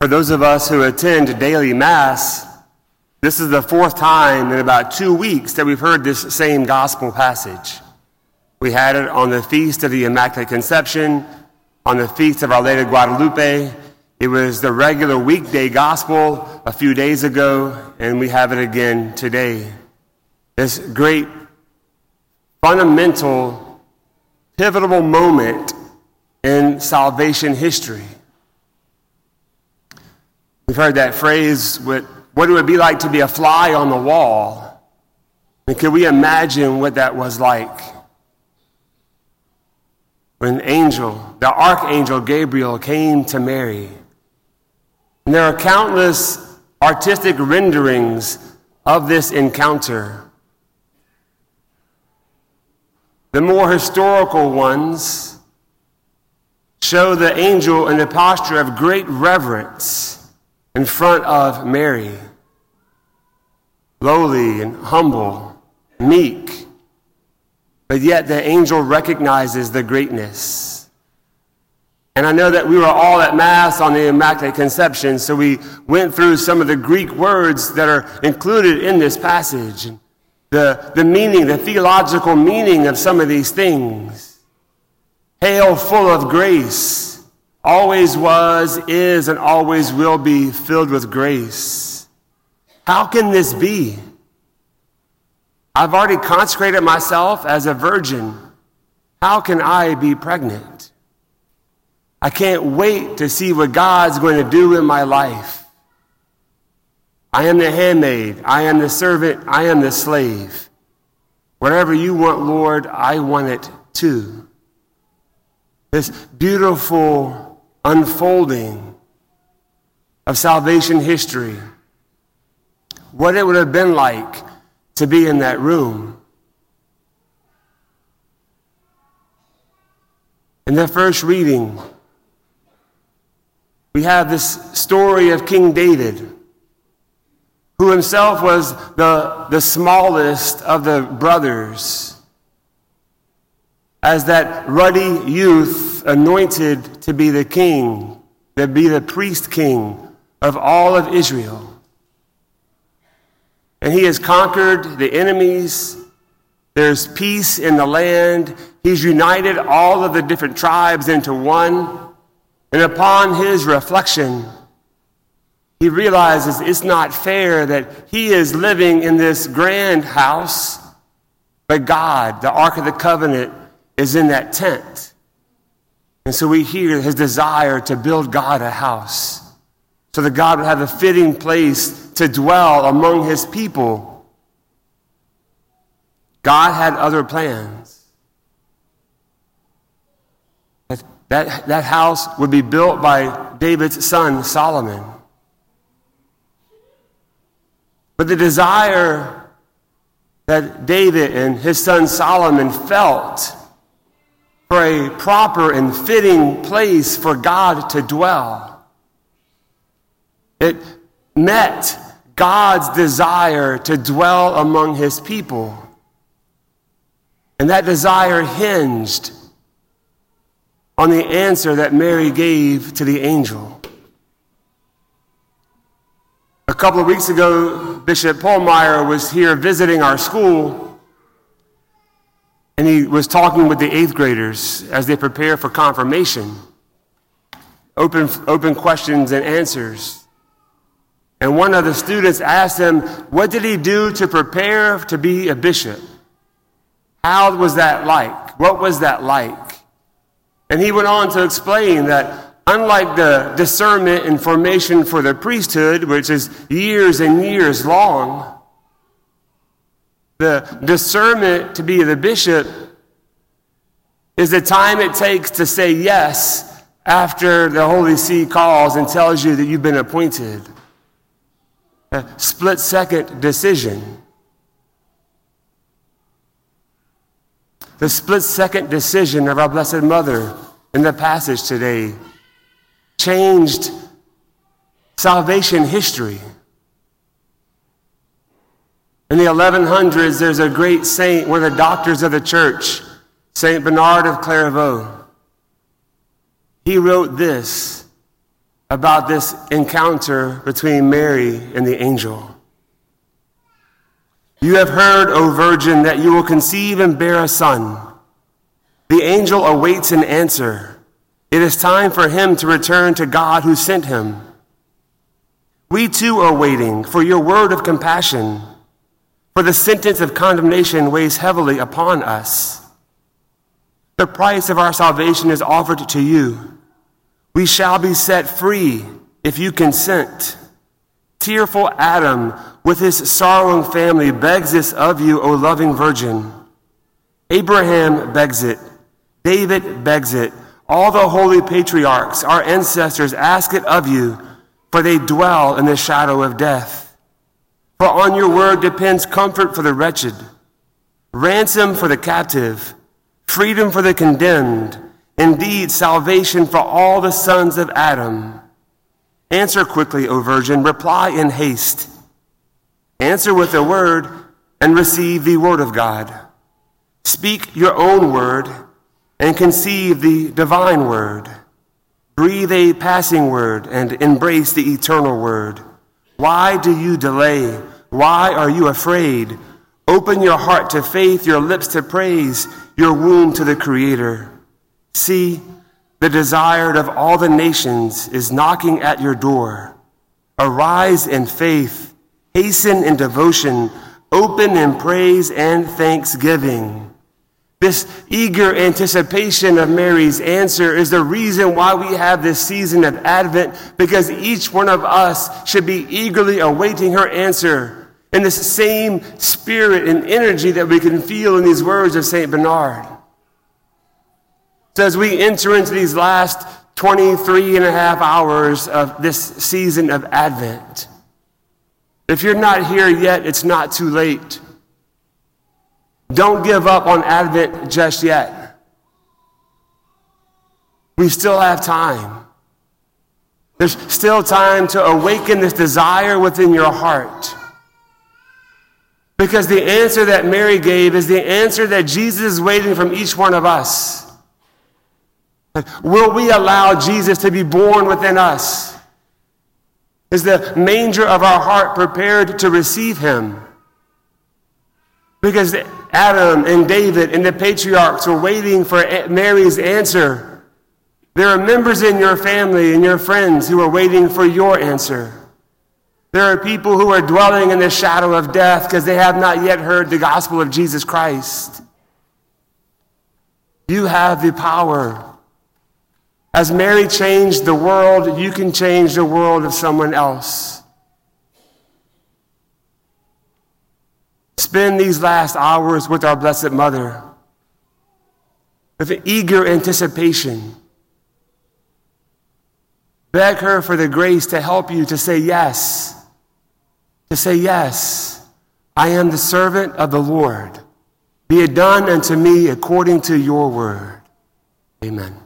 For those of us who attend daily Mass, this is the fourth time in about two weeks that we've heard this same gospel passage. We had it on the Feast of the Immaculate Conception, on the Feast of Our Lady of Guadalupe. It was the regular weekday gospel a few days ago, and we have it again today. This great, fundamental, pivotal moment in salvation history. We've heard that phrase, what, what it would be like to be a fly on the wall. And can we imagine what that was like? When angel, the archangel Gabriel came to Mary. And there are countless artistic renderings of this encounter. The more historical ones show the angel in a posture of great reverence in front of Mary, lowly and humble, meek, but yet the angel recognizes the greatness. And I know that we were all at Mass on the Immaculate Conception, so we went through some of the Greek words that are included in this passage, the, the meaning, the theological meaning of some of these things. Hail, full of grace always was, is, and always will be filled with grace. How can this be? I've already consecrated myself as a virgin. How can I be pregnant? I can't wait to see what God's going to do in my life. I am the handmaid. I am the servant. I am the slave. Whatever you want, Lord, I want it too. This beautiful unfolding of salvation history, what it would have been like to be in that room. In the first reading, we have this story of King David, who himself was the, the smallest of the brothers as that ruddy youth anointed to be the king, to be the priest king of all of Israel. And he has conquered the enemies. There's peace in the land. He's united all of the different tribes into one. And upon his reflection, he realizes it's not fair that he is living in this grand house, but God, the Ark of the Covenant, is in that tent. And so we hear his desire to build God a house so that God would have a fitting place to dwell among his people. God had other plans. That, that, that house would be built by David's son, Solomon. But the desire that David and his son Solomon felt for a proper and fitting place for God to dwell. It met God's desire to dwell among his people. And that desire hinged on the answer that Mary gave to the angel. A couple of weeks ago, Bishop Paul Meyer was here visiting our school and he was talking with the eighth graders as they prepare for confirmation. Open, open questions and answers. And one of the students asked him, What did he do to prepare to be a bishop? How was that like? What was that like? And he went on to explain that unlike the discernment and formation for the priesthood, which is years and years long, the discernment to be the bishop is the time it takes to say yes after the Holy See calls and tells you that you've been appointed. A split second decision. The split second decision of our Blessed Mother in the passage today changed salvation history. In the 1100s, there's a great saint, one of the doctors of the church, St. Bernard of Clairvaux. He wrote this about this encounter between Mary and the angel. You have heard, O virgin, that you will conceive and bear a son. The angel awaits an answer. It is time for him to return to God who sent him. We too are waiting for your word of compassion, for the sentence of condemnation weighs heavily upon us. The price of our salvation is offered to you. We shall be set free if you consent. Tearful Adam, with his sorrowing family, begs this of you, O loving Virgin. Abraham begs it. David begs it. All the holy patriarchs, our ancestors, ask it of you, for they dwell in the shadow of death. For on your word depends comfort for the wretched, ransom for the captive, freedom for the condemned, indeed, salvation for all the sons of Adam. Answer quickly, O virgin, reply in haste. Answer with a word and receive the word of God. Speak your own word and conceive the divine word. Breathe a passing word and embrace the eternal word. Why do you delay? Why are you afraid? Open your heart to faith, your lips to praise, your womb to the Creator. See, the desired of all the nations is knocking at your door. Arise in faith, hasten in devotion, open in praise and thanksgiving. This eager anticipation of Mary's answer is the reason why we have this season of Advent, because each one of us should be eagerly awaiting her answer in this same spirit and energy that we can feel in these words of St. Bernard. So as we enter into these last 23 and a half hours of this season of Advent, if you're not here yet, it's not too late. Don't give up on Advent just yet. We still have time. There's still time to awaken this desire within your heart. Because the answer that Mary gave is the answer that Jesus is waiting from each one of us. Will we allow Jesus to be born within us? Is the manger of our heart prepared to receive him? Because Adam and David and the patriarchs were waiting for Mary's answer. There are members in your family and your friends who are waiting for your answer. There are people who are dwelling in the shadow of death because they have not yet heard the gospel of Jesus Christ. You have the power. As Mary changed the world, you can change the world of someone else. spend these last hours with our Blessed Mother with eager anticipation. Beg her for the grace to help you to say yes. To say, Yes, I am the servant of the Lord. Be it done unto me according to your word. Amen.